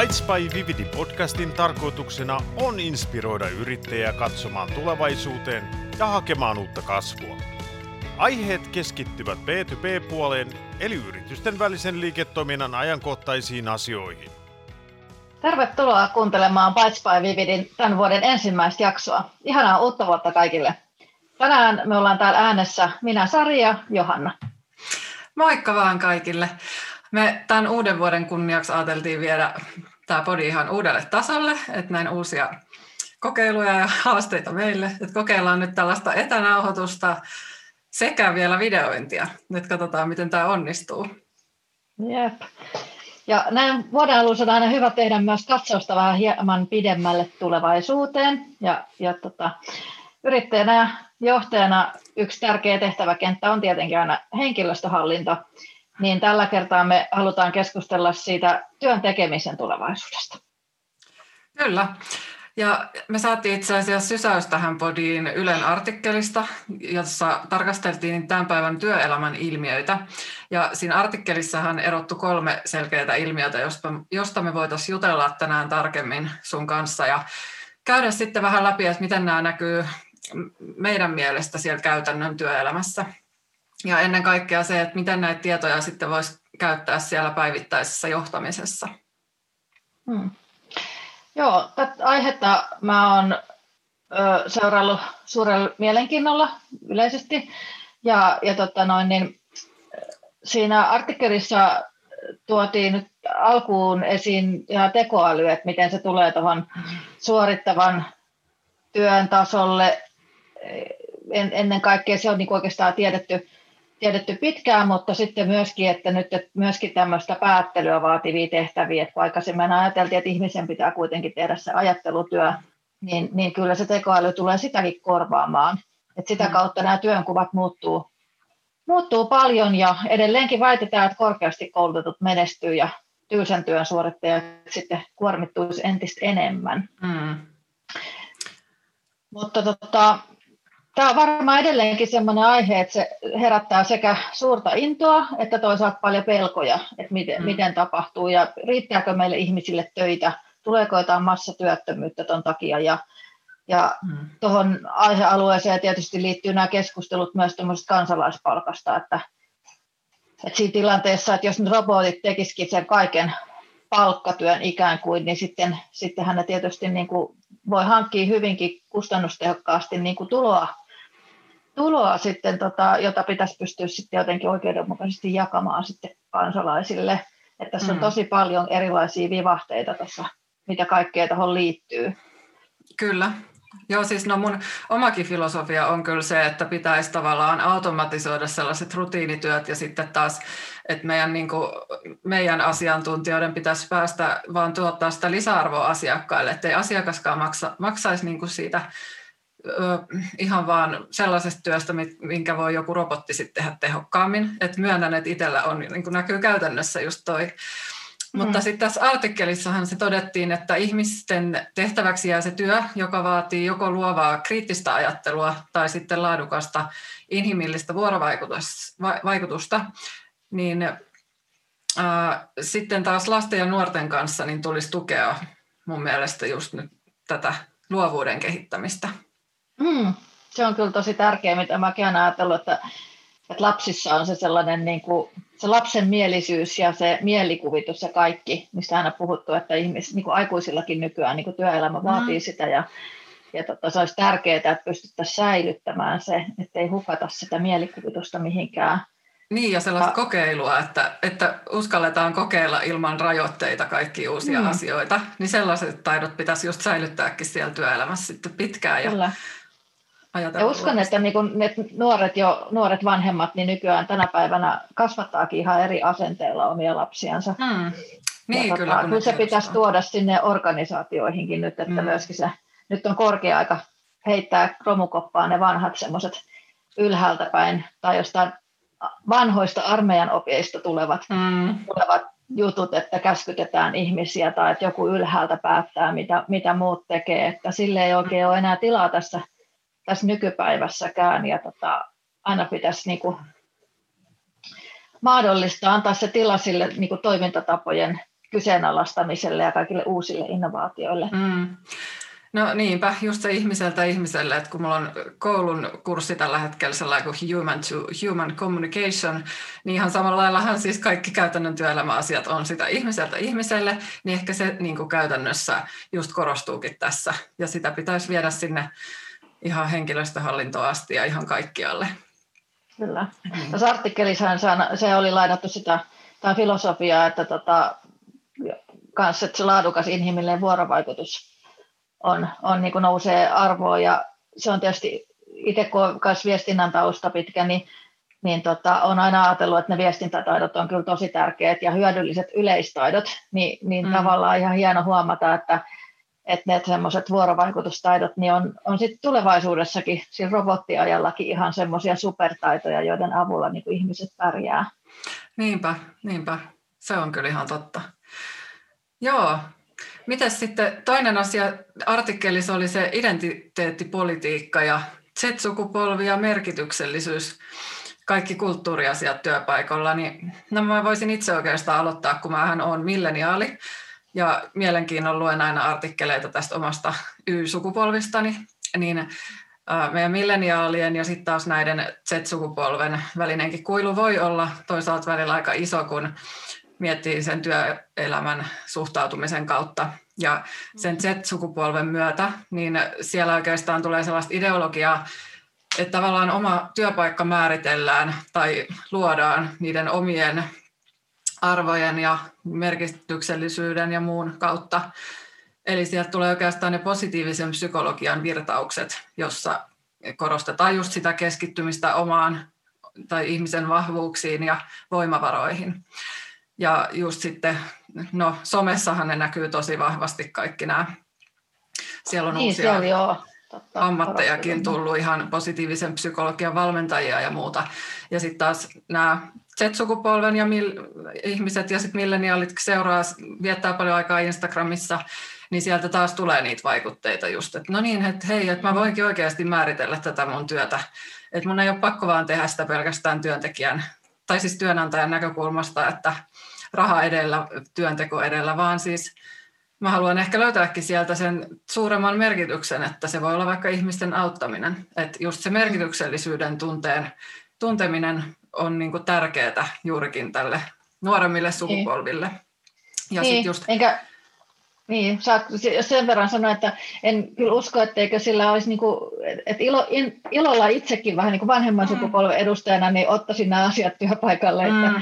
Bites by Vividi podcastin tarkoituksena on inspiroida yrittäjää katsomaan tulevaisuuteen ja hakemaan uutta kasvua. Aiheet keskittyvät B2B-puoleen eli yritysten välisen liiketoiminnan ajankohtaisiin asioihin. Tervetuloa kuuntelemaan Bites by Vividin tämän vuoden ensimmäistä jaksoa. Ihanaa uutta vuotta kaikille. Tänään me ollaan täällä äänessä minä Sari ja Johanna. Moikka vaan kaikille. Me tämän uuden vuoden kunniaksi ajateltiin viedä tämä podi ihan uudelle tasolle, että näin uusia kokeiluja ja haasteita meille. Että kokeillaan nyt tällaista etänauhoitusta sekä vielä videointia. Nyt katsotaan, miten tämä onnistuu. Jep. Ja näin vuoden alussa on aina hyvä tehdä myös katsausta vähän hieman pidemmälle tulevaisuuteen. Ja, ja tota, yrittäjänä ja johtajana yksi tärkeä tehtäväkenttä on tietenkin aina henkilöstöhallinto niin tällä kertaa me halutaan keskustella siitä työn tekemisen tulevaisuudesta. Kyllä. Ja me saatiin itse asiassa sysäys tähän podiin Ylen artikkelista, jossa tarkasteltiin tämän päivän työelämän ilmiöitä. Ja siinä artikkelissahan erottu kolme selkeää ilmiötä, josta, me voitaisiin jutella tänään tarkemmin sun kanssa ja käydä sitten vähän läpi, että miten nämä näkyy meidän mielestä siellä käytännön työelämässä. Ja ennen kaikkea se, että miten näitä tietoja sitten voisi käyttää siellä päivittäisessä johtamisessa. Hmm. Joo, tätä aihetta mä oon ö, seuraillut suurella mielenkiinnolla yleisesti. Ja, ja tota noin, niin, siinä artikkelissa tuotiin nyt alkuun esiin ihan tekoäly, että miten se tulee tuohon suorittavan työn tasolle. En, ennen kaikkea se on niin oikeastaan tiedetty tiedetty pitkään, mutta sitten myöskin, että nyt että myöskin tämmöistä päättelyä vaativia tehtäviä, että vaikka se ajateltiin, että ihmisen pitää kuitenkin tehdä se ajattelutyö, niin, niin kyllä se tekoäly tulee sitäkin korvaamaan. Että sitä mm. kautta nämä työnkuvat muuttuu, muuttuu paljon ja edelleenkin väitetään, että korkeasti koulutetut menestyy ja tyysän työn suorittajat sitten kuormittuisi entistä enemmän. Mm. Mutta tota, Tämä on varmaan edelleenkin sellainen aihe, että se herättää sekä suurta intoa että toisaalta paljon pelkoja, että miten, mm. miten tapahtuu ja riittääkö meille ihmisille töitä, tuleeko jotain massatyöttömyyttä tuon takia ja, ja mm. tuohon aihealueeseen tietysti liittyy nämä keskustelut myös kansalaispalkasta, että, että siinä tilanteessa, että jos nyt robotit tekisikin sen kaiken palkkatyön ikään kuin, niin sitten, sittenhän ne tietysti niin kuin voi hankkia hyvinkin kustannustehokkaasti niin kuin tuloa tuloa sitten, tota, jota pitäisi pystyä sitten jotenkin oikeudenmukaisesti jakamaan sitten kansalaisille. Että tässä on mm. tosi paljon erilaisia vivahteita tässä, mitä kaikkea tuohon liittyy. Kyllä. Joo, siis no mun omakin filosofia on kyllä se, että pitäisi tavallaan automatisoida sellaiset rutiinityöt ja sitten taas, että meidän, niin kuin, meidän asiantuntijoiden pitäisi päästä vaan tuottaa sitä lisäarvoa asiakkaille, ettei asiakaskaan maksa, maksaisi niin kuin siitä ihan vaan sellaisesta työstä, minkä voi joku robotti sitten tehdä tehokkaammin. Et myönnän, että itsellä on, niin kuin näkyy käytännössä just toi. Mm. Mutta sitten tässä artikkelissahan se todettiin, että ihmisten tehtäväksi jää se työ, joka vaatii joko luovaa kriittistä ajattelua tai sitten laadukasta inhimillistä vuorovaikutusta. Niin äh, sitten taas lasten ja nuorten kanssa niin tulisi tukea mun mielestä just nyt tätä luovuuden kehittämistä. Mm, se on kyllä tosi tärkeää, mitä mäkin olen ajatellut, että, että lapsissa on se sellainen niin kuin, se lapsen mielisyys ja se mielikuvitus ja kaikki, mistä aina puhuttu, että ihmis, niin kuin aikuisillakin nykyään niin kuin työelämä vaatii mm. sitä ja, ja tota, se olisi tärkeää, että pystyttäisiin säilyttämään se, ettei hukata sitä mielikuvitusta mihinkään. Niin, ja sellaista kokeilua, että, että uskalletaan kokeilla ilman rajoitteita kaikki uusia mm. asioita, niin sellaiset taidot pitäisi just säilyttääkin siellä työelämässä sitten pitkään. Ja, Kyllä ja uskon, että niin kun ne nuoret, jo, nuoret vanhemmat niin nykyään tänä päivänä kasvattaakin ihan eri asenteella omia lapsiansa. Hmm. Niin, ja kyllä, tota, kyllä se pitäisi tuoda sinne organisaatioihinkin nyt, että hmm. myöskin se, nyt on korkea aika heittää romukoppaan ne vanhat semmoiset ylhäältä päin tai jostain vanhoista armeijan opieista tulevat, hmm. tulevat jutut, että käskytetään ihmisiä tai että joku ylhäältä päättää, mitä, mitä muut tekee, että sille ei oikein ole enää tilaa tässä tässä nykypäivässäkään ja tota, aina pitäisi niin kuin mahdollista antaa se tila sille niin kuin toimintatapojen kyseenalaistamiselle ja kaikille uusille innovaatioille. Mm. No niinpä, just se ihmiseltä ihmiselle, että kun mulla on koulun kurssi tällä hetkellä sellainen kuin Human to Human Communication, niin ihan samalla laillahan siis kaikki käytännön työelämäasiat on sitä ihmiseltä ihmiselle, niin ehkä se niin kuin käytännössä just korostuukin tässä, ja sitä pitäisi viedä sinne ihan henkilöstöhallintoon asti ja ihan kaikkialle. Kyllä. Mm. Tässä artikkelissahan se oli lainattu sitä, tämä filosofiaa, että tota, kanssa, että se laadukas inhimillinen vuorovaikutus on, on niin kuin nousee arvoon ja se on tietysti itse kun olen viestinnän tausta pitkä, niin, niin tota, on aina ajatellut, että ne viestintätaidot on kyllä tosi tärkeät ja hyödylliset yleistaidot, niin, niin mm. tavallaan ihan hieno huomata, että, että ne semmoiset vuorovaikutustaidot niin on, on sitten tulevaisuudessakin, siinä robottiajallakin ihan semmoisia supertaitoja, joiden avulla niin ihmiset pärjää. Niinpä, niinpä. Se on kyllä ihan totta. Joo, Miten sitten toinen asia artikkelissa oli se identiteettipolitiikka ja Z-sukupolvi ja merkityksellisyys, kaikki kulttuuriasiat työpaikalla, niin no mä voisin itse oikeastaan aloittaa, kun mä olen milleniaali ja mielenkiinnolla luen aina artikkeleita tästä omasta Y-sukupolvistani, niin meidän milleniaalien ja sitten taas näiden Z-sukupolven välinenkin kuilu voi olla toisaalta välillä aika iso, kun miettii sen työelämän suhtautumisen kautta. Ja sen Z-sukupolven myötä, niin siellä oikeastaan tulee sellaista ideologiaa, että tavallaan oma työpaikka määritellään tai luodaan niiden omien arvojen ja merkityksellisyyden ja muun kautta. Eli sieltä tulee oikeastaan ne positiivisen psykologian virtaukset, jossa korostetaan just sitä keskittymistä omaan tai ihmisen vahvuuksiin ja voimavaroihin. Ja just sitten, no somessahan ne näkyy tosi vahvasti kaikki nämä. Siellä on niin, uusia siellä, joo. Totta, ammattejakin tullut ihan positiivisen psykologian valmentajia ja muuta. Ja sitten taas nämä Z-sukupolven ja mil, ihmiset ja sitten milleniaalit seuraa, viettää paljon aikaa Instagramissa, niin sieltä taas tulee niitä vaikutteita just, että no niin, että hei, että mä voinkin oikeasti määritellä tätä mun työtä. Että mun ei ole pakko vaan tehdä sitä pelkästään työntekijän tai siis työnantajan näkökulmasta, että raha edellä, työnteko edellä, vaan siis mä haluan ehkä löytääkin sieltä sen suuremman merkityksen, että se voi olla vaikka ihmisten auttaminen. Että just se merkityksellisyyden tunteen, tunteminen on niin kuin tärkeää juurikin tälle nuoremmille niin. sukupolville. Ja niin, sit just... enkä, niin, saat sen verran sanoa, että en kyllä usko, etteikö sillä olisi, niin kuin, että ilo, in, ilolla itsekin vähän niin kuin vanhemman mm. sukupolven edustajana, niin ottaisin nämä asiat työpaikalle, mm että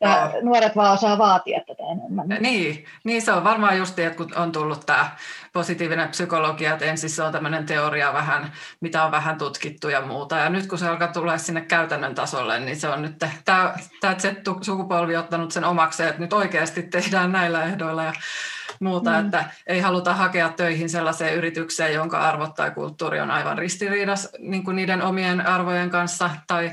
no. nuoret vaan osaa vaatia tätä enemmän. Niin, niin se on varmaan just, että kun on tullut tämä positiivinen psykologia, että ensin se on tämmöinen teoria vähän, mitä on vähän tutkittu ja muuta, ja nyt kun se alkaa tulla sinne käytännön tasolle, niin se on nyt tämä, tämä Z-sukupolvi ottanut sen omakseen, että nyt oikeasti tehdään näillä ehdoilla ja muuta, mm. että ei haluta hakea töihin sellaiseen yritykseen, jonka arvot tai kulttuuri on aivan ristiriidas niin niiden omien arvojen kanssa, tai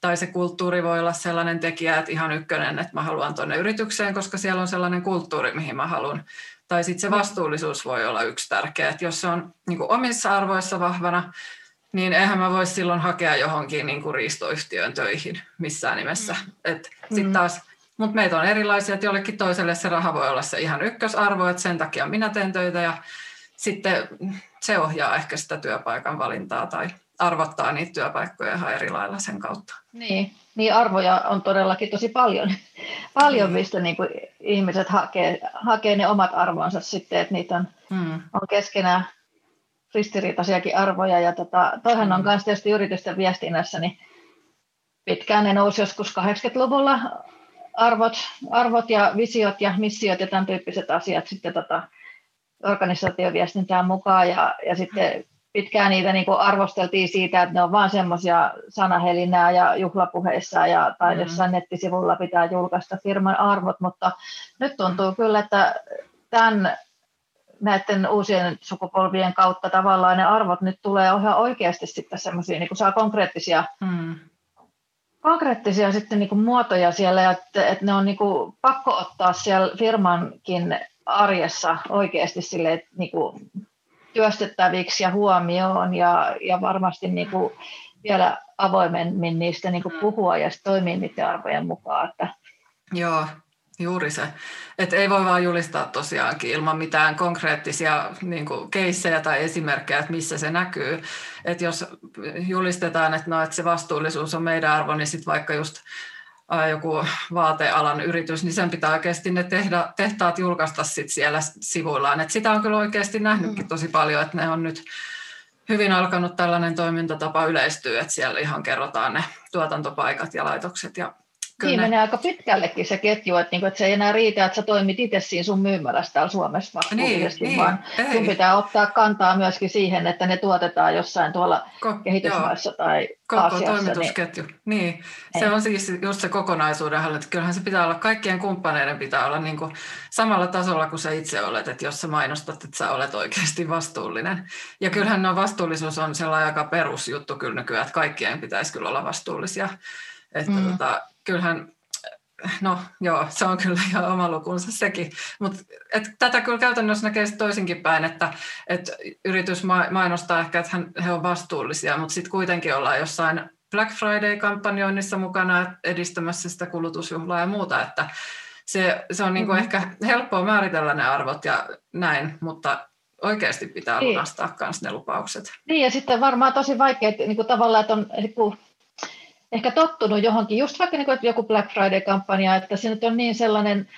tai se kulttuuri voi olla sellainen tekijä, että ihan ykkönen, että mä haluan tuonne yritykseen, koska siellä on sellainen kulttuuri, mihin mä haluan. Tai sitten se mm. vastuullisuus voi olla yksi tärkeä, että jos se on niin kuin omissa arvoissa vahvana, niin eihän mä voisi silloin hakea johonkin niin kuin riistoyhtiöön töihin missään nimessä. Mm. Et sit mm. taas, mutta meitä on erilaisia, että jollekin toiselle se raha voi olla se ihan ykkösarvo, että sen takia minä teen töitä ja sitten se ohjaa ehkä sitä työpaikan valintaa tai arvottaa niitä työpaikkoja ihan eri lailla sen kautta. Niin, niin arvoja on todellakin tosi paljon, paljon mm. mistä niin kuin ihmiset hakee, hakee ne omat arvonsa sitten, että niitä on, mm. on keskenään ristiriitaisiakin arvoja. Ja tota, toihan mm. on myös tietysti yritysten viestinnässä, niin pitkään ne nousi joskus 80-luvulla arvot, arvot ja visiot ja missiot ja tämän tyyppiset asiat sitten tota, organisaatioviestintään mukaan ja, ja sitten pitkään niitä niin arvosteltiin siitä, että ne on vain semmoisia sanahelinää ja juhlapuheissa ja tai mm. jossain nettisivulla pitää julkaista firman arvot, mutta nyt tuntuu kyllä, että tämän näiden uusien sukupolvien kautta tavallaan ne arvot nyt tulee ihan oikeasti sitten semmoisia, niin kuin saa konkreettisia, mm. konkreettisia sitten niin kuin muotoja siellä, että, että ne on niin kuin pakko ottaa siellä firmankin arjessa oikeasti sille, niin kuin työstettäviksi ja huomioon ja, ja varmasti niin kuin vielä avoimemmin niistä niin kuin mm. puhua ja toimia niiden arvojen mukaan. Että. Joo, Juuri se. Että ei voi vaan julistaa tosiaankin ilman mitään konkreettisia niin kuin, keissejä tai esimerkkejä, että missä se näkyy. Että jos julistetaan, että, no, että se vastuullisuus on meidän arvo, niin sitten vaikka just joku vaatealan yritys, niin sen pitää oikeasti ne tehdä, tehtaat julkaista sit siellä sivuillaan. Et sitä on kyllä oikeasti nähnytkin mm. tosi paljon, että ne on nyt hyvin alkanut tällainen toimintatapa yleistyä, että siellä ihan kerrotaan ne tuotantopaikat ja laitokset ja Kyllä niin, ne... menee aika pitkällekin se ketju, että, niinku, että se ei enää riitä, että sä toimit itse siinä sun myymälässä täällä Suomessa vastuullisesti, niin, vaan niin, sun pitää ottaa kantaa myöskin siihen, että ne tuotetaan jossain tuolla Ko- kehitysmaissa joo. tai Koko Aasiassa. Niin- toimitusketju, niin, niin. se ei. on siis just se kokonaisuuden että kyllähän se pitää olla, kaikkien kumppaneiden pitää olla niin kuin samalla tasolla kuin sä itse olet, että jos sä mainostat, että sä olet oikeasti vastuullinen. Ja kyllähän no vastuullisuus on sellainen aika perusjuttu kyllä nykyään, että kaikkien pitäisi kyllä olla vastuullisia. Että mm. tota, kyllähän, no joo, se on kyllä ihan oma lukunsa sekin, mutta tätä kyllä käytännössä näkee toisinkin päin, että et yritys mainostaa ehkä, että hän, he on vastuullisia, mutta sitten kuitenkin ollaan jossain Black Friday-kampanjoinnissa mukana edistämässä sitä kulutusjuhlaa ja muuta, että se, se on niinku mm-hmm. ehkä helppoa määritellä ne arvot ja näin, mutta oikeasti pitää niin. lunastaa myös ne lupaukset. Niin, ja sitten varmaan tosi vaikea, että niin kuin tavallaan, että on niin kuin ehkä tottunut johonkin, just vaikka niin kuin, joku Black Friday-kampanja, että se nyt on niin sellainen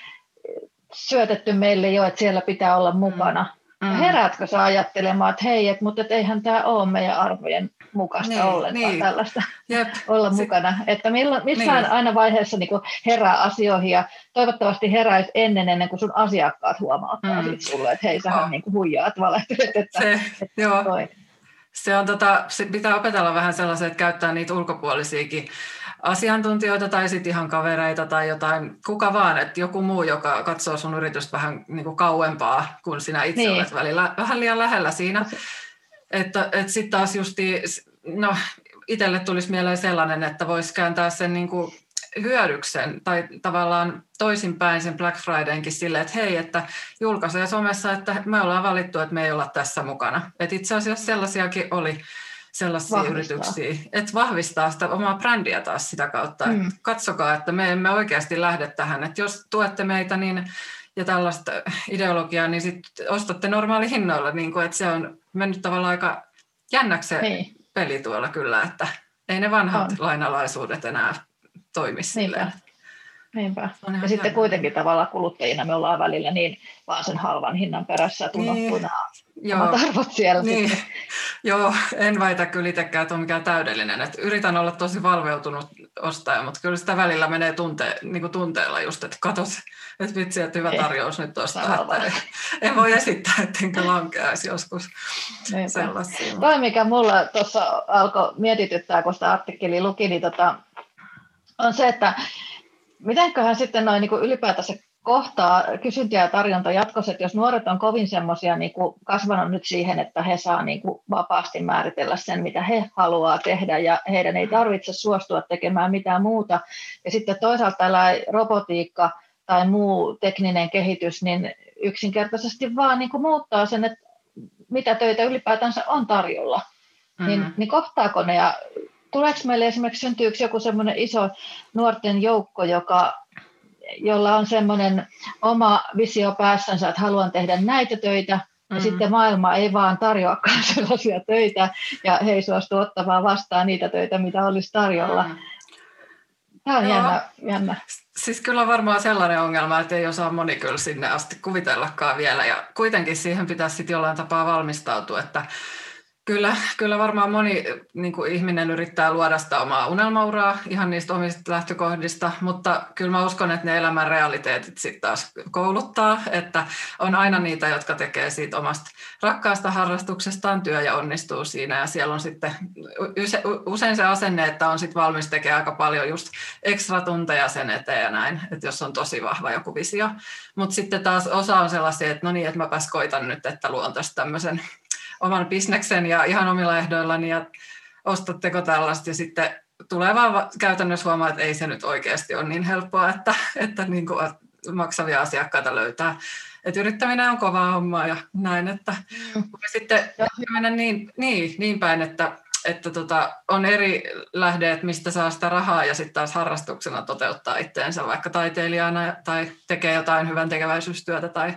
syötetty meille jo, että siellä pitää olla mukana. Mm. mm. Heräätkö sä ajattelemaan, että hei, et, mutta et eihän tämä ole meidän arvojen mukaista niin, ollenkaan niin. tällaista Jep. olla Sit, mukana. Että milloin, missään niin. aina vaiheessa niin herää asioihin ja toivottavasti heräisi ennen, ennen kuin sun asiakkaat huomauttaa mm. sulle, että hei, sähän oh. niin huijaat, valehtelet, että, se, että joo. Toi. Se on tota, se pitää opetella vähän sellaisia, että käyttää niitä ulkopuolisiakin asiantuntijoita tai sitten ihan kavereita tai jotain, kuka vaan, että joku muu, joka katsoo sun yritystä vähän niin kuin kauempaa kuin sinä itse niin. olet välillä, vähän liian lähellä siinä. Että, että sitten taas justi, no itselle tulisi mieleen sellainen, että voisi kääntää sen niin kuin hyödyksen tai tavallaan toisinpäin sen Black Fridaynkin sille, että hei, että julkaisee somessa, että me ollaan valittu, että me ei olla tässä mukana. Et itse asiassa sellaisiakin oli sellaisia vahvistaa. yrityksiä, että vahvistaa sitä omaa brändiä taas sitä kautta. Mm. Että katsokaa, että me emme oikeasti lähde tähän, että jos tuette meitä niin, ja tällaista ideologiaa, niin sitten ostatte normaali hinnoilla, niin kuin, että se on mennyt tavallaan aika jännäksi se niin. peli tuolla kyllä, että ei ne vanhat on. lainalaisuudet enää toimi silleen. Niinpä. Ja sitten kuitenkin tavallaan kuluttajina me ollaan välillä niin vaan sen halvan hinnan perässä, että unohtuu niin. nämä arvot siellä. Niin. Joo, en väitä kyllä itsekään, että on mikään täydellinen. Että yritän olla tosi valveutunut ostaja, mutta kyllä sitä välillä menee tunte, niin kuin tunteella just, että katos, että vitsi, että hyvä tarjous nyt ostaa. Että en voi esittää, ettenkö lankeaisi joskus sellaisia. Toi, mikä mulla tuossa alkoi mietityttää, kun sitä artikkelia luki, niin tota, on se, että mitenköhän sitten noin niin ylipäätänsä kohtaa kysyntä ja tarjonta jatkossa, että jos nuoret on kovin semmoisia niin kasvanut nyt siihen, että he saa niin kuin vapaasti määritellä sen, mitä he haluaa tehdä ja heidän ei tarvitse suostua tekemään mitään muuta. Ja sitten toisaalta tällä robotiikka tai muu tekninen kehitys, niin yksinkertaisesti vaan niin kuin muuttaa sen, että mitä töitä ylipäätänsä on tarjolla. Niin, mm-hmm. Niin, niin kohtaako ne ja tuleeko meille esimerkiksi syntyykö joku semmoinen iso nuorten joukko, joka, jolla on semmoinen oma visio päässänsä, että haluan tehdä näitä töitä, ja mm-hmm. sitten maailma ei vaan tarjoakaan sellaisia töitä, ja he ei suostu ottamaan vastaan niitä töitä, mitä olisi tarjolla. Mm-hmm. Tämä on jännä, jännä. Siis kyllä varmaan sellainen ongelma, että ei osaa moni kyllä sinne asti kuvitellakaan vielä, ja kuitenkin siihen pitäisi sitten jollain tapaa valmistautua, että Kyllä, kyllä varmaan moni niin kuin ihminen yrittää luoda sitä omaa unelmauraa ihan niistä omista lähtökohdista, mutta kyllä mä uskon, että ne elämän realiteetit sitten taas kouluttaa, että on aina niitä, jotka tekee siitä omasta rakkaasta harrastuksestaan työ ja onnistuu siinä. Ja siellä on sitten usein se asenne, että on sitten valmis tekemään aika paljon just ekstra tunteja sen eteen ja näin, että jos on tosi vahva joku visio, mutta sitten taas osa on sellaisia, että no niin, että mäpäs koitan nyt, että luon tämmöisen oman bisneksen ja ihan omilla ehdoillani ja ostatteko tällaista ja sitten tulee vaan käytännössä huomaa, että ei se nyt oikeasti ole niin helppoa, että, että niin kuin maksavia asiakkaita löytää. Että yrittäminen on kovaa hommaa ja näin, että mm. sitten mennä niin, niin, niin päin, että että tota, on eri lähde, että mistä saa sitä rahaa ja sitten taas harrastuksena toteuttaa itteensä vaikka taiteilijana tai tekee jotain hyvän tekeväisyystyötä tai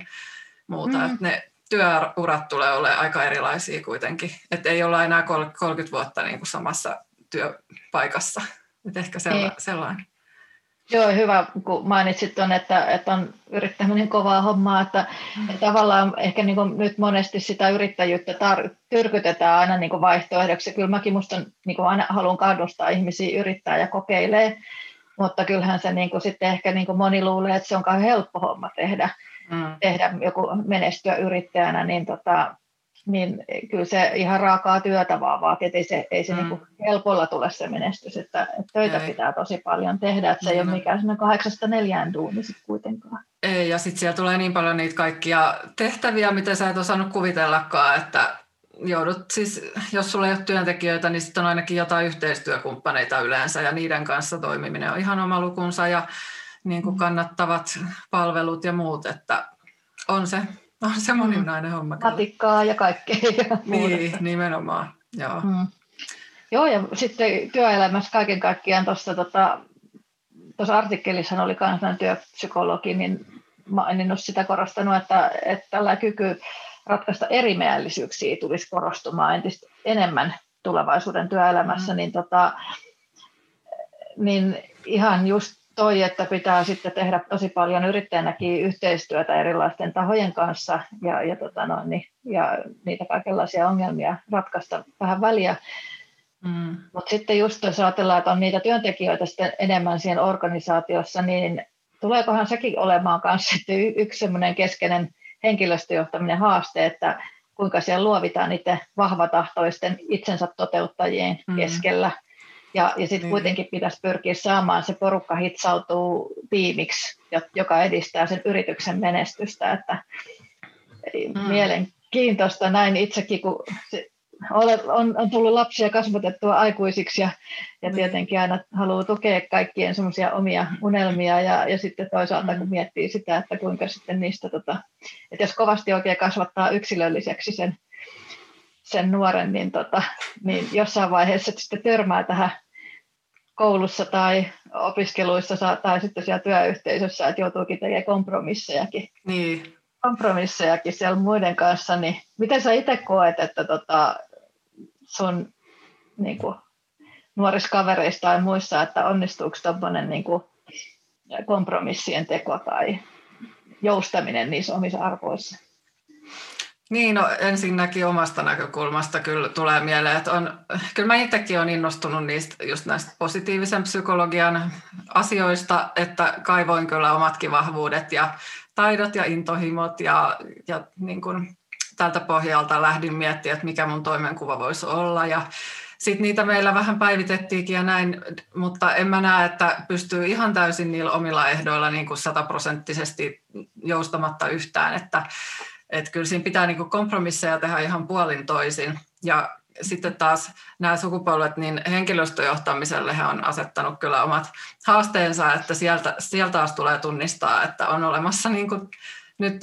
muuta. Mm. ne työurat tulee olemaan aika erilaisia kuitenkin. Että ei olla enää 30 vuotta niin kuin samassa työpaikassa. Et ehkä sellainen. Joo, hyvä, kun mainitsit tuon, että, että on yrittäminen kovaa hommaa, että, mm. tavallaan ehkä niin kuin nyt monesti sitä yrittäjyyttä tar- tyrkytetään aina niin kuin vaihtoehdoksi. Kyllä mäkin musta niin kuin aina haluan kannustaa ihmisiä yrittää ja kokeilee, mutta kyllähän se niin kuin sitten ehkä niin kuin moni luulee, että se on helppo homma tehdä, mm. tehdä joku menestyä yrittäjänä, niin tota, niin kyllä se ihan raakaa työtä vaan vaatii, että ei se, ei se mm. niin helpolla tule se menestys, että, että töitä ei. pitää tosi paljon tehdä, että se ei mm. ole mikään semmoinen kahdeksasta neljään duuni sitten kuitenkaan. Ei, ja sitten siellä tulee niin paljon niitä kaikkia tehtäviä, mitä sä et osannut kuvitellakaan, että joudut siis, jos sulla ei ole työntekijöitä, niin sitten on ainakin jotain yhteistyökumppaneita yleensä, ja niiden kanssa toimiminen on ihan oma lukunsa, ja niin kuin mm. kannattavat palvelut ja muut, että on se on se moninainen mm. homma. Matikkaa ja kaikkea. Ja niin, nimenomaan. Joo. Mm. Joo, ja sitten työelämässä kaiken kaikkiaan tuossa tota, tuossa artikkelissa oli myös työpsykologi, niin maininnut sitä korostanut, että, että tällä kyky ratkaista erimielisyyksiä tulisi korostumaan entistä enemmän tulevaisuuden työelämässä, mm. niin, tota, niin ihan just toi, että pitää sitten tehdä tosi paljon yrittäjänäkin yhteistyötä erilaisten tahojen kanssa ja, ja, tota no, niin, ja niitä kaikenlaisia ongelmia ratkaista vähän väliä. Mm. Mutta sitten just jos ajatellaan, että on niitä työntekijöitä sitten enemmän siinä organisaatiossa, niin tuleekohan sekin olemaan myös sitten yksi semmoinen keskeinen henkilöstöjohtaminen haaste, että kuinka siellä luovitaan niiden vahvatahtoisten itsensä toteuttajien mm. keskellä – ja, ja sitten niin. kuitenkin pitäisi pyrkiä saamaan se porukka hitsautuu tiimiksi, joka edistää sen yrityksen menestystä. Että, mm. Mielenkiintoista näin itsekin, kun on, on tullut lapsia kasvatettua aikuisiksi ja, ja mm. tietenkin aina haluaa tukea kaikkien semmoisia omia unelmia ja, ja sitten toisaalta kun miettii sitä, että kuinka sitten niistä, tota, että jos kovasti oikein kasvattaa yksilölliseksi sen, sen nuoren, niin, tota, niin jossain vaiheessa sitten törmää tähän koulussa tai opiskeluissa tai sitten siellä työyhteisössä, että joutuukin tekemään kompromissejakin. Niin. Kompromissejakin siellä muiden kanssa, niin miten sä itse koet, että tota sun niin kuin, nuorissa kavereissa tai muissa, että onnistuuko tuommoinen niin kompromissien teko tai joustaminen niissä omissa arvoissa? Niin, no ensinnäkin omasta näkökulmasta kyllä tulee mieleen, että on, kyllä mä itsekin olen innostunut niistä, just näistä positiivisen psykologian asioista, että kaivoin kyllä omatkin vahvuudet ja taidot ja intohimot ja, ja niin kuin tältä pohjalta lähdin miettimään, että mikä mun toimenkuva voisi olla. Ja sitten niitä meillä vähän päivitettiinkin ja näin, mutta en mä näe, että pystyy ihan täysin niillä omilla ehdoilla niin kuin sataprosenttisesti joustamatta yhtään, että että kyllä siinä pitää niin kompromisseja tehdä ihan puolin toisin. Ja sitten taas nämä sukupolvet, niin henkilöstöjohtamiselle he on asettanut kyllä omat haasteensa, että sieltä, sieltä taas tulee tunnistaa, että on olemassa niin kuin nyt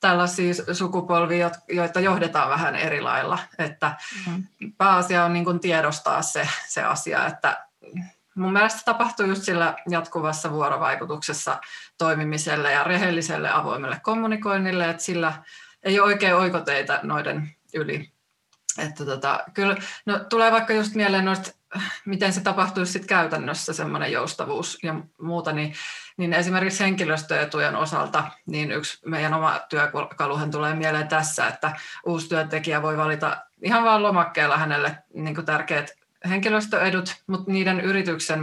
tällaisia sukupolvia, joita johdetaan vähän eri lailla. Että mm. pääasia on niin kuin tiedostaa se, se asia, että mun mielestä tapahtuu just sillä jatkuvassa vuorovaikutuksessa toimimiselle ja rehelliselle avoimelle kommunikoinnille, että sillä ei ole oikein oikoteita noiden yli. Että tota, kyllä, no, tulee vaikka just mieleen noista, miten se tapahtuu sitten käytännössä, semmoinen joustavuus ja muuta, niin, niin esimerkiksi henkilöstöetujen osalta, niin yksi meidän oma työkaluhan tulee mieleen tässä, että uusi työntekijä voi valita ihan vain lomakkeella hänelle niin tärkeät henkilöstöedut, mutta niiden yrityksen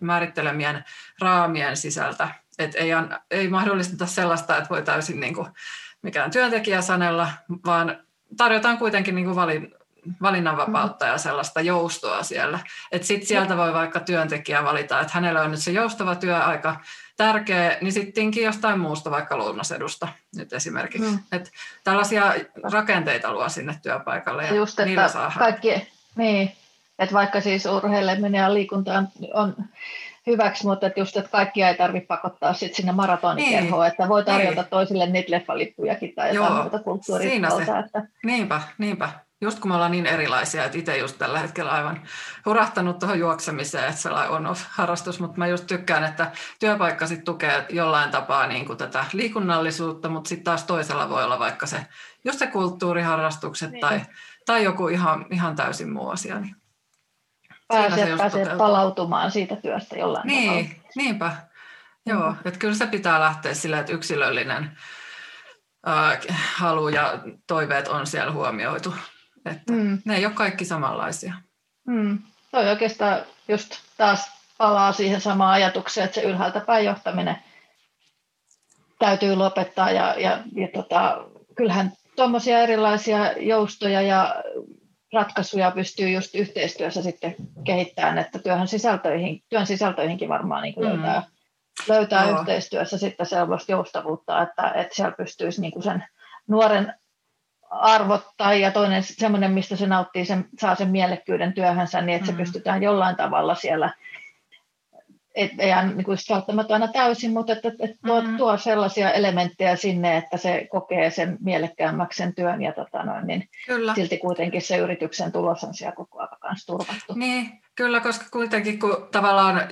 määrittelemien raamien sisältä. Et ei, ei mahdollisteta sellaista, että voi täysin niin kuin mikään työntekijä sanella, vaan tarjotaan kuitenkin niin kuin valin, valinnanvapautta ja sellaista joustoa siellä. Sitten sieltä voi vaikka työntekijä valita, että hänellä on nyt se joustava työaika tärkeä, niin sittenkin jostain muusta, vaikka lounasedusta nyt esimerkiksi. Mm. Et tällaisia rakenteita luo sinne työpaikalle ja Just, että kaikki, niin, että vaikka siis urheileminen ja liikunta on, on hyväksi, mutta että just, että kaikkia ei tarvitse pakottaa sit sinne maratonikerhoon, niin. että voi tarjota niin. toisille niitä leffalippujakin tai jotain muuta kulttuuripalta. Että... Niinpä, niinpä. just kun me ollaan niin erilaisia, että itse just tällä hetkellä aivan hurahtanut tuohon juoksemiseen, että se on harrastus, mutta mä just tykkään, että työpaikka sitten tukee jollain tapaa niin kuin tätä liikunnallisuutta, mutta sitten taas toisella voi olla vaikka se, just se kulttuuriharrastukset niin. tai, tai joku ihan, ihan täysin muu asia. Niin pääsee, pääsee palautumaan siitä työstä jollain niin, tavalla. Niinpä, joo, mm. että kyllä se pitää lähteä sillä, että yksilöllinen äh, halu ja toiveet on siellä huomioitu. Että mm. Ne ei ole kaikki samanlaisia. Mm. Toi oikeastaan just taas palaa siihen samaan ajatukseen, että se ylhäältä päin johtaminen täytyy lopettaa. Ja, ja, ja tota, kyllähän tuommoisia erilaisia joustoja ja ratkaisuja pystyy just yhteistyössä sitten kehittämään, että työhön sisältöihin, työn sisältöihinkin varmaan niin mm. löytää, löytää yhteistyössä sitten sellaista joustavuutta, että, että siellä pystyisi niin kuin sen nuoren arvottaa ja toinen semmoinen, mistä se nauttii, sen, saa sen mielekkyyden työhönsä, niin että se mm. pystytään jollain tavalla siellä, et, ei niin kuin välttämättä aina täysin, mutta että, että tuo, mm. tuo sellaisia elementtejä sinne, että se kokee sen mielekkäämmäksi sen työn ja tota noin, niin kyllä. silti kuitenkin se yrityksen tulos on siellä koko ajan kanssa turvattu. Niin, kyllä, koska kuitenkin kun tavallaan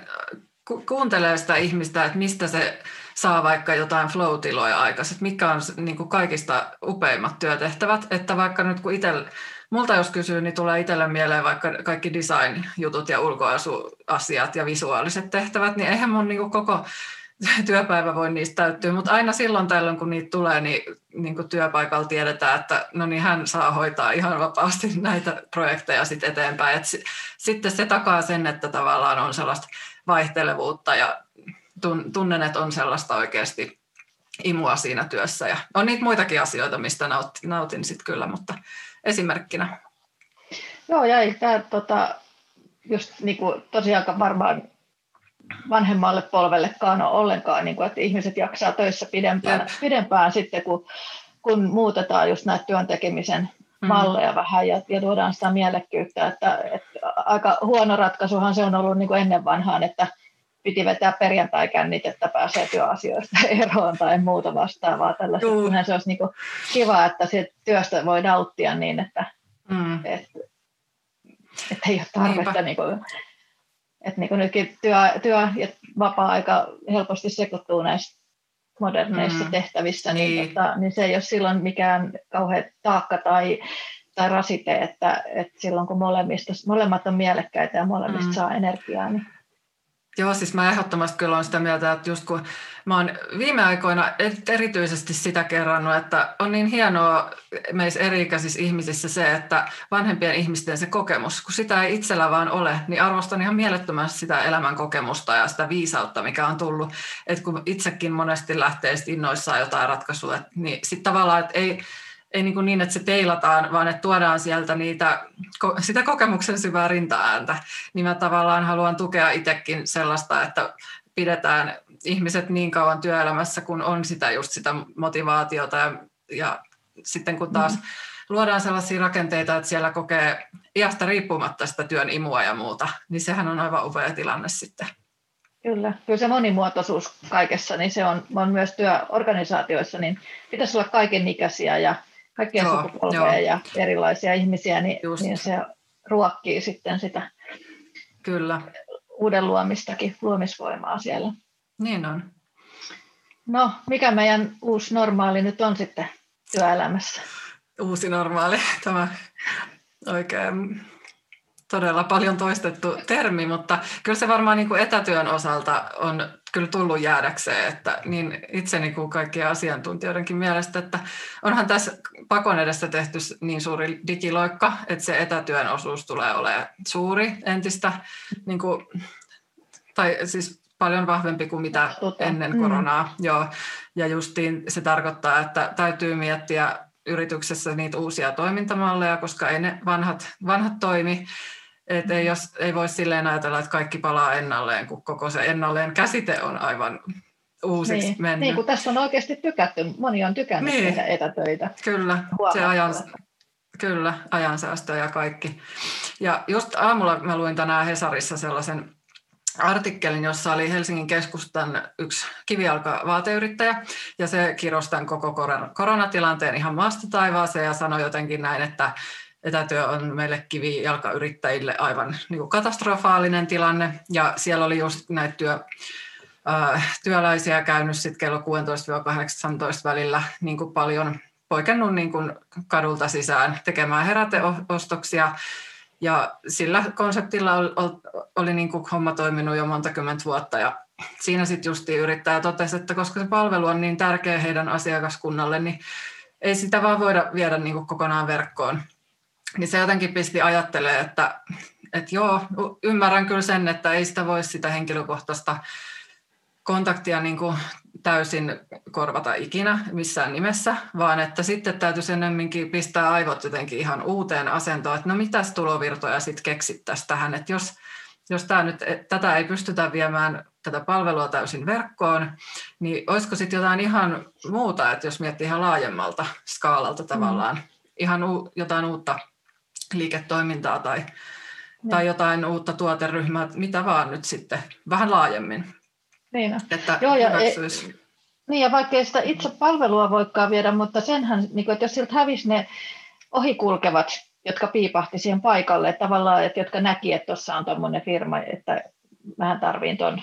ku, kuuntelee sitä ihmistä, että mistä se saa vaikka jotain flow-tiloja aikaisemmin, mitkä on niin kuin kaikista upeimmat työtehtävät, että vaikka nyt kun itse, multa jos kysyy, niin tulee itselle mieleen vaikka kaikki design-jutut ja ulkoasuasiat ja visuaaliset tehtävät, niin eihän mun niin koko työpäivä voi niistä täyttyä, mutta aina silloin tällöin, kun niitä tulee, niin, niin kuin työpaikalla tiedetään, että no niin, hän saa hoitaa ihan vapaasti näitä projekteja sit eteenpäin. Et sitten se takaa sen, että tavallaan on sellaista vaihtelevuutta ja tunnen, että on sellaista oikeasti imua siinä työssä. Ja on niitä muitakin asioita, mistä nautin, nautin sit kyllä, mutta esimerkkinä. Joo, ja ei tämä tota, just niin kuin, tosiaan varmaan vanhemmalle polvellekaan ole ollenkaan, niin kuin, että ihmiset jaksaa töissä pidempään, pidempään sitten, kun, kun muutetaan just näitä työntekemisen mm. malleja mm. vähän ja, ja tuodaan sitä mielekkyyttä. Että, että aika huono ratkaisuhan se on ollut niin kuin ennen vanhaan, että piti vetää perjantai-kännit, että pääsee työasioista eroon tai muuta vastaavaa. Tällaista. Se olisi niin kuin kiva, että se työstä voi nauttia niin, että, mm. että, että ei ole tarvetta. Niin kuin, että niin kuin nytkin työ, työ ja vapaa-aika helposti sekoittuu näissä moderneissa mm. tehtävissä, niin, niin. Tota, niin se ei ole silloin mikään kauhean taakka tai, tai rasite, että, että silloin kun molemmista, molemmat on mielekkäitä ja molemmista mm. saa energiaa, niin Joo, siis mä ehdottomasti kyllä olen sitä mieltä, että just kun mä oon viime aikoina erityisesti sitä kerrannut, että on niin hienoa meissä eri-ikäisissä ihmisissä se, että vanhempien ihmisten se kokemus, kun sitä ei itsellä vaan ole, niin arvostan ihan mielettömästi sitä elämän kokemusta ja sitä viisautta, mikä on tullut. Että kun itsekin monesti lähtee innoissaan jotain ratkaisua, niin sitten tavallaan, että ei, ei niin, kuin niin, että se teilataan, vaan että tuodaan sieltä niitä, sitä kokemuksen syvää rintaääntä. Niin mä tavallaan haluan tukea itsekin sellaista, että pidetään ihmiset niin kauan työelämässä, kun on sitä just sitä motivaatiota ja, ja sitten kun taas mm. luodaan sellaisia rakenteita, että siellä kokee iästä riippumatta sitä työn imua ja muuta, niin sehän on aivan upea tilanne sitten. Kyllä, kyllä se monimuotoisuus kaikessa, niin se on, on myös työorganisaatioissa, niin pitäisi olla kaikenikäisiä ja kaikkia joo, sukupolveja joo. ja erilaisia ihmisiä, niin, niin se ruokkii sitten sitä Kyllä. uuden luomistakin, luomisvoimaa siellä. Niin on. No, mikä meidän uusi normaali nyt on sitten työelämässä? Uusi normaali, tämä oikein todella paljon toistettu termi, mutta kyllä se varmaan niin kuin etätyön osalta on kyllä tullut jäädäkseen, että niin itse niin kuin kaikkien asiantuntijoidenkin mielestä, että onhan tässä pakon edessä tehty niin suuri digiloikka, että se etätyön osuus tulee olemaan suuri entistä, niin kuin, tai siis paljon vahvempi kuin mitä ennen mm. koronaa. Mm. Joo. Ja justiin se tarkoittaa, että täytyy miettiä yrityksessä niitä uusia toimintamalleja, koska ei ne vanhat, vanhat toimi. Et ei, jos, ei voi silleen ajatella, että kaikki palaa ennalleen, kun koko se ennalleen käsite on aivan uusiksi niin. mennyt. Niin, kun tässä on oikeasti tykätty, moni on tykännyt niin. tehdä etätöitä. Kyllä, se ajan, kyllä, ajansäästö ja kaikki. Ja just aamulla mä luin tänään Hesarissa sellaisen artikkelin, jossa oli Helsingin keskustan yksi kivialka vaateyrittäjä, ja se kirosi tämän koko koronatilanteen ihan maasta taivaaseen ja sanoi jotenkin näin, että etätyö on meille kivijalkayrittäjille aivan niin kuin katastrofaalinen tilanne. Ja siellä oli just näitä työ, äh, työläisiä käynyt sitten kello 16-18 välillä niin kuin paljon poikennut niin kuin kadulta sisään tekemään heräteostoksia. Ja sillä konseptilla oli, oli niin kuin homma toiminut jo monta kymmentä vuotta ja siinä sitten justi yrittäjä totesi, että koska se palvelu on niin tärkeä heidän asiakaskunnalle, niin ei sitä vaan voida viedä niin kuin kokonaan verkkoon. Niin se jotenkin pisti ajattelee, että, että joo, ymmärrän kyllä sen, että ei sitä voi sitä henkilökohtaista kontaktia niin kuin täysin korvata ikinä missään nimessä, vaan että sitten täytyisi ennemminkin pistää aivot jotenkin ihan uuteen asentoon, että no mitäs tulovirtoja sitten keksittäisiin tähän, että jos, jos tämä nyt, tätä ei pystytä viemään tätä palvelua täysin verkkoon, niin olisiko sitten jotain ihan muuta, että jos miettii ihan laajemmalta skaalalta tavallaan, mm. ihan u, jotain uutta liiketoimintaa tai, tai jotain uutta tuoteryhmää, mitä vaan nyt sitten vähän laajemmin. Niin. Että Joo, ja, e, niin, ja vaikka ei sitä itse palvelua voikaan viedä, mutta senhän, niin kuin, että jos siltä hävisi ne ohikulkevat, jotka piipahti siihen paikalle, että tavallaan, että jotka näki, että tuossa on tuommoinen firma, että vähän tarviin tuon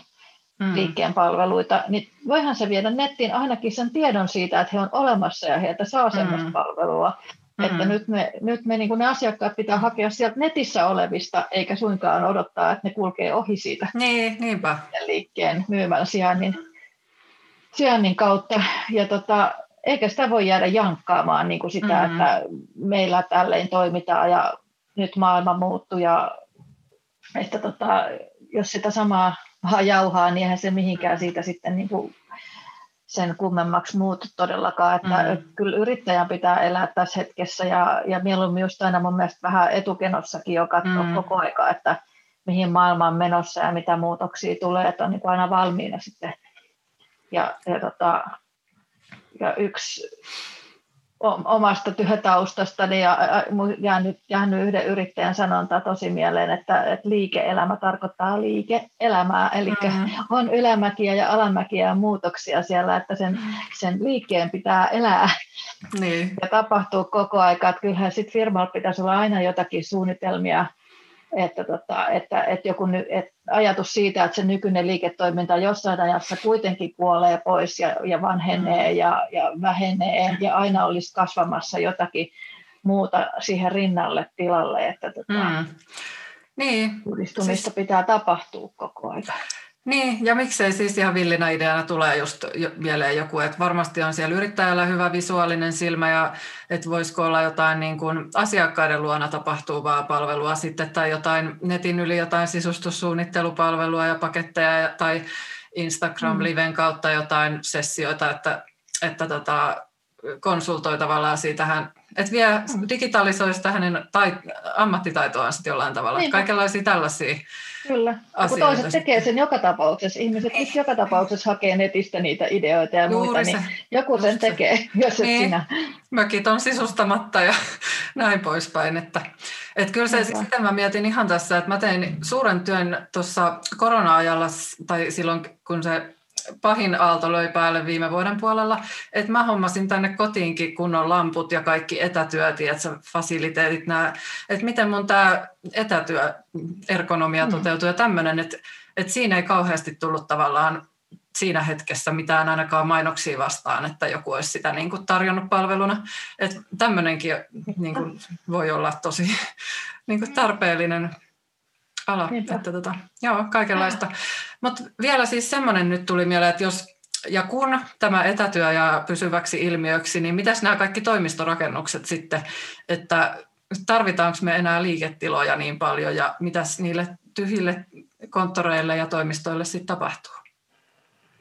mm. liikkeen palveluita, niin voihan se viedä nettiin ainakin sen tiedon siitä, että he on olemassa ja heiltä saa semmoista mm. palvelua. Mm. Että nyt me, nyt me niin ne asiakkaat pitää hakea sieltä netissä olevista, eikä suinkaan odottaa, että ne kulkee ohi siitä niin, niinpä. liikkeen myymällä sijainnin, sijainnin kautta. Ja tota, eikä sitä voi jäädä jankkaamaan niin kuin sitä, mm-hmm. että meillä tälleen toimitaan ja nyt maailma muuttuu ja että tota, jos sitä samaa jauhaa, niin eihän se mihinkään siitä sitten niin kuin sen kummemmaksi muutu todellakaan. Että mm. Kyllä yrittäjän pitää elää tässä hetkessä ja, ja mieluummin just aina mun mielestä vähän etukenossakin jo katsoa mm. koko aika, että mihin maailma on menossa ja mitä muutoksia tulee, että on niin aina valmiina sitten. Ja, ja, tota, ja yksi omasta työtaustastani ja jäänyt, jäänyt yhden yrittäjän sanonta tosi mieleen, että, että liike-elämä tarkoittaa liike-elämää, eli mm-hmm. on ylämäkiä ja alamäkiä ja muutoksia siellä, että sen, sen liikkeen pitää elää niin. ja tapahtuu koko aika, että kyllähän sitten firmalla pitäisi olla aina jotakin suunnitelmia että, tota, että, että joku että ajatus siitä, että se nykyinen liiketoiminta jossain ajassa kuitenkin kuolee pois ja, ja vanhenee mm. ja, ja vähenee ja aina olisi kasvamassa jotakin muuta siihen rinnalle tilalle, että tota, mm. niin. uudistumista siis... pitää tapahtua koko ajan. Niin, ja miksei siis ihan villinä ideana tulee just mieleen joku, että varmasti on siellä yrittäjällä hyvä visuaalinen silmä ja että voisiko olla jotain niin kuin asiakkaiden luona tapahtuvaa palvelua sitten tai jotain netin yli jotain sisustussuunnittelupalvelua ja paketteja tai Instagram-liven mm. kautta jotain sessioita, että, että tota, konsultoi tavallaan siitä hän, että vie digitalisoi sitä hänen tai, ammattitaitoaan sitten jollain tavalla. Niin. Kaikenlaisia tällaisia Kyllä. Kun toiset tekee sen joka tapauksessa, ihmiset niin. joka tapauksessa hakee netistä niitä ideoita ja Juuri muita, niin se. niin joku sen se. tekee, jos et niin. sinä. Mökit on sisustamatta ja näin poispäin. Että, että kyllä se, sitten mä mietin ihan tässä, että mä tein suuren työn tuossa korona-ajalla, tai silloin kun se pahin aalto löi päälle viime vuoden puolella, että mä hommasin tänne kotiinkin kunnon lamput ja kaikki etätyöt ja fasiliteetit, nämä, että miten mun tämä etätyöergonomia mm. toteutuu ja tämmöinen, että, että siinä ei kauheasti tullut tavallaan siinä hetkessä mitään ainakaan mainoksia vastaan, että joku olisi sitä niin kuin tarjonnut palveluna. Että tämmöinenkin niin kuin voi olla tosi niin kuin tarpeellinen ala. Että tota, joo, kaikenlaista. Mutta vielä siis semmoinen nyt tuli mieleen, että jos ja kun tämä etätyö ja pysyväksi ilmiöksi, niin mitäs nämä kaikki toimistorakennukset sitten, että tarvitaanko me enää liiketiloja niin paljon ja mitäs niille tyhjille konttoreille ja toimistoille sitten tapahtuu?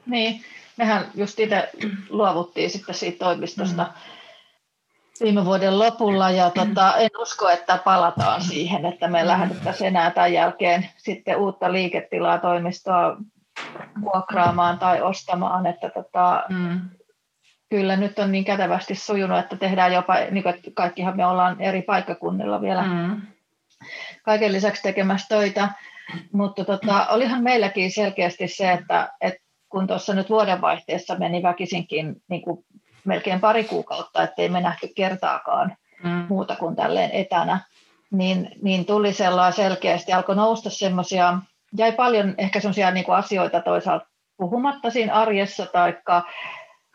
Niin, mehän just itse luovuttiin sitten siitä toimistosta mm viime vuoden lopulla ja tota, en usko, että palataan siihen, että me lähdettäisiin enää tämän jälkeen sitten uutta liiketilaa toimistoa vuokraamaan tai ostamaan, että tota, mm. kyllä nyt on niin kätevästi sujunut, että tehdään jopa, niin kuin, että kaikkihan me ollaan eri paikkakunnilla vielä mm. kaiken lisäksi tekemässä töitä, mutta tota, olihan meilläkin selkeästi se, että, että kun tuossa nyt vuodenvaihteessa meni väkisinkin niin kuin melkein pari kuukautta, ettei me nähty kertaakaan mm. muuta kuin tälleen etänä, niin, niin tuli sellainen selkeästi, alkoi nousta semmoisia, jäi paljon ehkä semmoisia niin asioita toisaalta puhumatta siinä arjessa, taikka,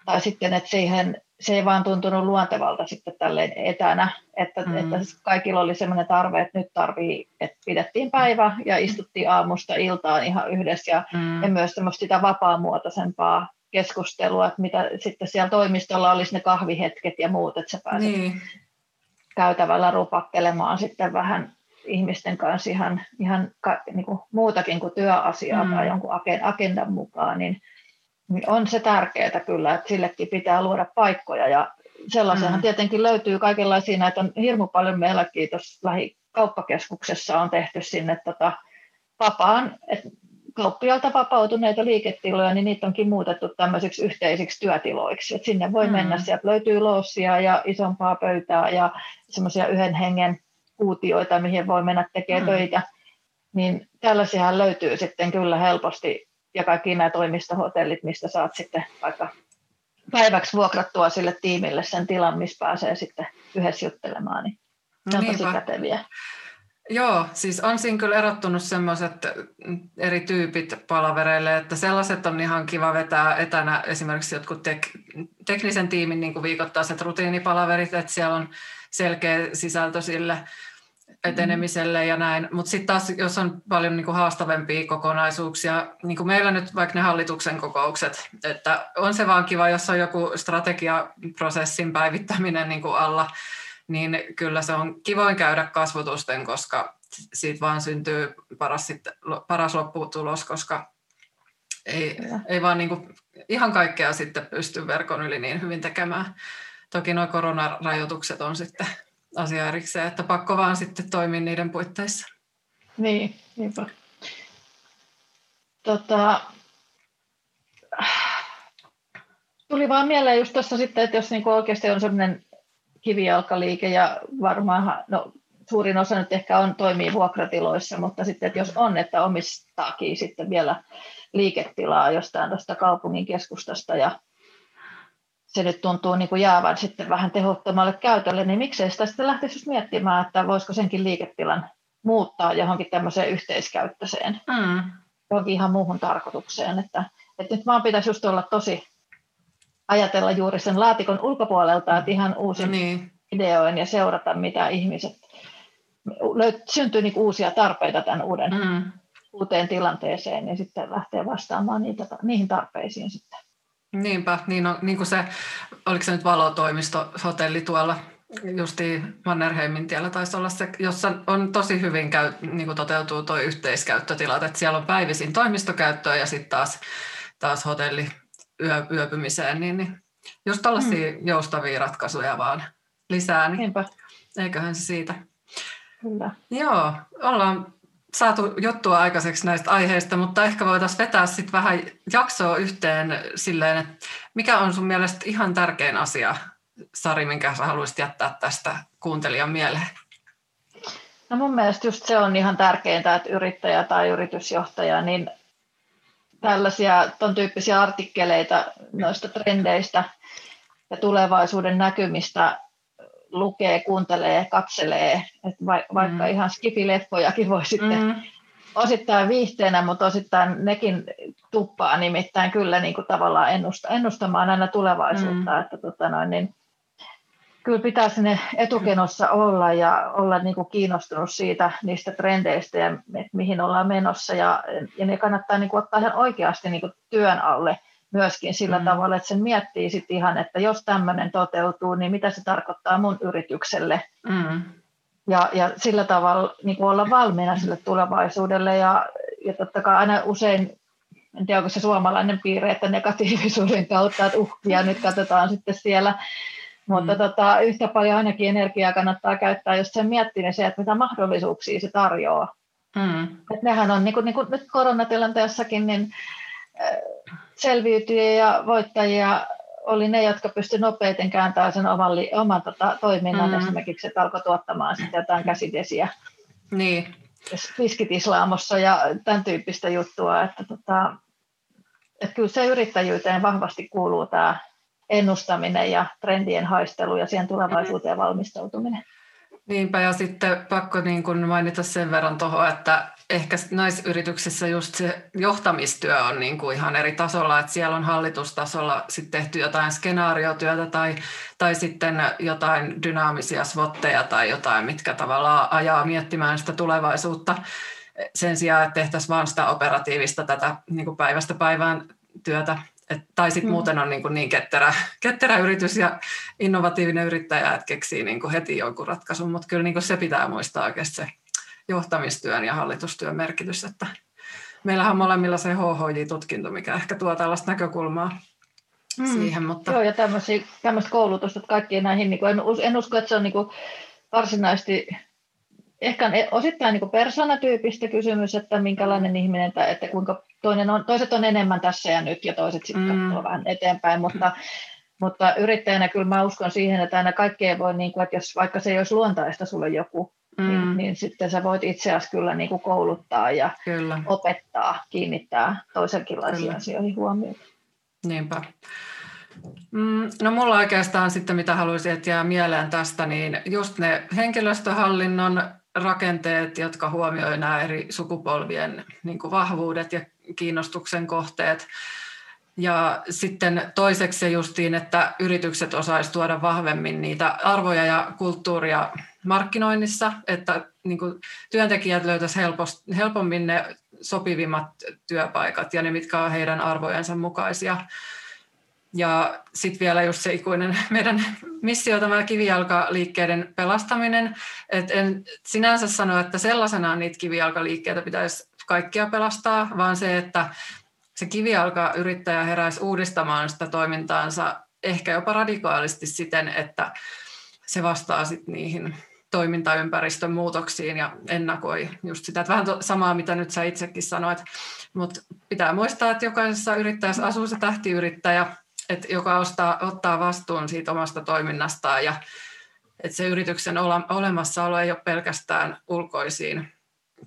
tai sitten, että siihen, se ei vaan tuntunut luontevalta sitten tälleen etänä, että, mm. että kaikilla oli semmoinen tarve, että nyt tarvii, että pidettiin päivä ja istuttiin aamusta iltaan ihan yhdessä ja, mm. ja myös semmoista sitä vapaamuotoisempaa keskustelua, että mitä sitten siellä toimistolla olisi ne kahvihetket ja muut, että sä pääset niin. käytävällä rupakkelemaan sitten vähän ihmisten kanssa ihan, ihan ka, niin kuin muutakin kuin työasiaa mm. tai jonkun agendan mukaan, niin, niin on se tärkeää kyllä, että sillekin pitää luoda paikkoja ja sellaisenhan mm. tietenkin löytyy kaikenlaisia, näitä on hirmu paljon meilläkin tuossa lähikauppakeskuksessa on tehty sinne tota, vapaan, että kauppialta vapautuneita liiketiloja, niin niitä onkin muutettu tämmöisiksi yhteisiksi työtiloiksi. Et sinne voi mm. mennä, sieltä löytyy loossia ja isompaa pöytää ja semmoisia yhden hengen kuutioita, mihin voi mennä tekemään mm. töitä. Niin tällaisia löytyy sitten kyllä helposti ja kaikki nämä toimistohotellit, mistä saat sitten vaikka päiväksi vuokrattua sille tiimille sen tilan, missä pääsee sitten yhdessä juttelemaan, niin ne on tosi käteviä. Joo, siis on siinä kyllä erottunut semmoiset eri tyypit palavereille, että sellaiset on ihan kiva vetää etänä esimerkiksi jotkut tek, teknisen tiimin niin viikoittaiset rutiinipalaverit, että siellä on selkeä sisältö sille etenemiselle ja näin, mutta sitten taas jos on paljon niin kuin haastavempia kokonaisuuksia, niin kuin meillä nyt vaikka ne hallituksen kokoukset, että on se vaan kiva, jos on joku strategiaprosessin päivittäminen niin kuin alla, niin kyllä se on kivoin käydä kasvotusten, koska siitä vaan syntyy paras, sitten, paras lopputulos, koska ei, ei vaan niin kuin ihan kaikkea sitten pysty verkon yli niin hyvin tekemään. Toki nuo koronarajoitukset on sitten asia erikseen, että pakko vaan sitten toimia niiden puitteissa. Niin, niinpä. Tota, tuli vaan mieleen just tuossa sitten, että jos niinku oikeasti on sellainen kivijalkaliike ja varmaan no, suurin osa nyt ehkä on, toimii vuokratiloissa, mutta sitten että jos on, että omistaakin sitten vielä liiketilaa jostain tuosta kaupungin keskustasta ja se nyt tuntuu niin kuin jäävän sitten vähän tehottomalle käytölle, niin miksei sitä sitten lähtisi miettimään, että voisiko senkin liiketilan muuttaa johonkin tämmöiseen yhteiskäyttöiseen, mm. johonkin ihan muuhun tarkoitukseen. Että, että nyt vaan pitäisi just olla tosi ajatella juuri sen laatikon ulkopuolelta, että ihan uusin niin. ideoin ja seurata, mitä ihmiset, syntyy niin uusia tarpeita tämän uuden, mm. uuteen tilanteeseen, niin sitten lähtee vastaamaan niitä, niihin tarpeisiin sitten. Niinpä, niin, on, niin kuin se, oliko se nyt valotoimisto, hotelli tuolla justiin Mannerheimin tiellä taisi olla se, jossa on tosi hyvin käy, niin kuin toteutuu tuo yhteiskäyttötilat, että siellä on päivisin toimistokäyttöä ja sitten taas, taas hotelli yö, yöpymiseen, niin, niin just tällaisia mm. joustavia ratkaisuja vaan lisää, niin Niinpä. eiköhän se siitä. Kyllä. Joo, ollaan saatu juttua aikaiseksi näistä aiheista, mutta ehkä voitaisiin vetää sitten vähän jaksoa yhteen silleen, että mikä on sun mielestä ihan tärkein asia, Sari, minkä sä haluaisit jättää tästä kuuntelijan mieleen? No mun mielestä just se on ihan tärkeintä, että yrittäjä tai yritysjohtaja, niin tällaisia ton tyyppisiä artikkeleita noista trendeistä ja tulevaisuuden näkymistä lukee, kuuntelee, katselee, että vaikka mm. ihan skifileffojakin voi sitten mm. osittain viihteenä, mutta osittain nekin tuppaa nimittäin kyllä niin kuin tavallaan ennusta, ennustamaan aina tulevaisuutta, mm. että tota noin, niin kyllä pitää sinne etukenossa olla ja olla niin kuin kiinnostunut siitä niistä trendeistä ja mihin ollaan menossa ja, ja ne kannattaa niin kuin ottaa ihan oikeasti niin kuin työn alle myöskin sillä mm. tavalla, että sen miettii sitten ihan, että jos tämmöinen toteutuu, niin mitä se tarkoittaa mun yritykselle. Mm. Ja, ja sillä tavalla niin kuin olla valmiina sille tulevaisuudelle ja, ja totta kai aina usein, en tiedä onko se suomalainen piirre, että negatiivisuuden kautta, että uhkia nyt katsotaan sitten siellä, mutta mm. tota, yhtä paljon ainakin energiaa kannattaa käyttää just sen miettimiseen, että mitä mahdollisuuksia se tarjoaa. Mm. Et nehän on, niin kuin, niin kuin nyt koronatilanteessakin, niin selviytyjiä ja voittajia oli ne, jotka pystyivät nopeiten kääntämään sen oman, oman tota, toiminnan, mm. esimerkiksi että alkoi tuottamaan sitten jotain käsidesiä. Niin. Fiskitislaamossa ja tämän tyyppistä juttua, että, tota, että kyllä se yrittäjyyteen vahvasti kuuluu tämä ennustaminen ja trendien haistelu ja siihen tulevaisuuteen valmistautuminen. Niinpä ja sitten pakko niin kuin mainita sen verran tuohon, että ehkä naisyrityksissä just se johtamistyö on niin kuin ihan eri tasolla, että siellä on hallitustasolla sitten tehty jotain skenaariotyötä tai, tai sitten jotain dynaamisia svotteja tai jotain, mitkä tavallaan ajaa miettimään sitä tulevaisuutta sen sijaan, että tehtäisiin vain sitä operatiivista tätä niin kuin päivästä päivään työtä. Et, tai sitten mm. muuten on niin, kuin niin ketterä, ketterä yritys ja innovatiivinen yrittäjä, että keksii niin kuin heti jonkun ratkaisun, mutta kyllä niin kuin se pitää muistaa oikeasti se johtamistyön ja hallitustyön merkitys, että meillähän on molemmilla se HHJ-tutkinto, mikä ehkä tuo tällaista näkökulmaa mm. siihen. Mutta... Joo, ja tämmöistä koulutusta, että kaikkiin näihin, niin kuin, en, en usko, että se on niin kuin, varsinaisesti ehkä osittain niin persoonatyypistä kysymys, että minkälainen ihminen, että, että kuinka toinen on, toiset on enemmän tässä ja nyt ja toiset sitten mm. katsoo vähän eteenpäin, mutta, mutta yrittäjänä kyllä mä uskon siihen, että aina kaikkea voi, niin kuin, että jos vaikka se ei olisi luontaista sulle joku, niin, mm. niin, niin sitten sä voit itse asiassa kyllä niin kuin kouluttaa ja kyllä. opettaa, kiinnittää toisenkinlaisiin asioihin huomioon. Niinpä. Mm, no mulla oikeastaan sitten, mitä haluaisin, että jää mieleen tästä, niin just ne henkilöstöhallinnon rakenteet, jotka huomioivat nämä eri sukupolvien niin kuin vahvuudet ja kiinnostuksen kohteet. Ja sitten toiseksi se justiin, että yritykset osaisivat tuoda vahvemmin niitä arvoja ja kulttuuria markkinoinnissa, että niin kuin työntekijät löytäisivät helpommin ne sopivimmat työpaikat ja ne, mitkä ovat heidän arvojensa mukaisia. Ja sitten vielä just se ikuinen meidän missio, tämä kivijalkaliikkeiden pelastaminen. Et en sinänsä sano, että sellaisenaan niitä kivijalkaliikkeitä pitäisi kaikkia pelastaa, vaan se, että se kivijalkayrittäjä heräisi uudistamaan sitä toimintaansa ehkä jopa radikaalisti siten, että se vastaa sitten niihin toimintaympäristön muutoksiin ja ennakoi just sitä, että vähän samaa, mitä nyt sä itsekin sanoit. Mutta pitää muistaa, että jokaisessa yrittäjässä asuu se tähtiyrittäjä, että joka ostaa, ottaa vastuun siitä omasta toiminnastaan ja että se yrityksen olemassaolo ei ole pelkästään ulkoisiin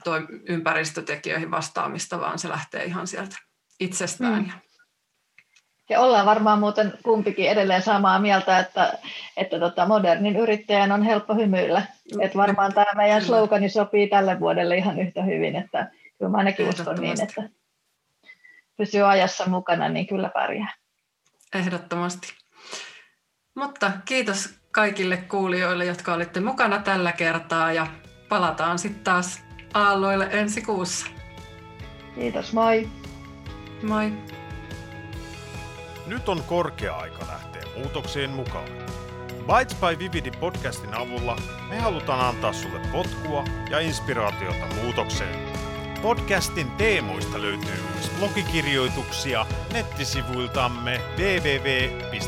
toi, ympäristötekijöihin vastaamista, vaan se lähtee ihan sieltä itsestään. Mm. Ja ollaan varmaan muuten kumpikin edelleen samaa mieltä, että, että tota modernin yrittäjän on helppo hymyillä. Että varmaan tämä meidän slogani sopii tälle vuodelle ihan yhtä hyvin, että kyllä mä ainakin uskon niin, että pysyy ajassa mukana, niin kyllä pärjää. Ehdottomasti. Mutta kiitos kaikille kuulijoille, jotka olitte mukana tällä kertaa ja palataan sitten taas aalloille ensi kuussa. Kiitos, moi. Moi. Nyt on korkea aika lähteä muutokseen mukaan. Bites by Vividi podcastin avulla me halutaan antaa sulle potkua ja inspiraatiota muutokseen. Podcastin teemoista löytyy myös blogikirjoituksia nettisivuiltamme www.vividi.fi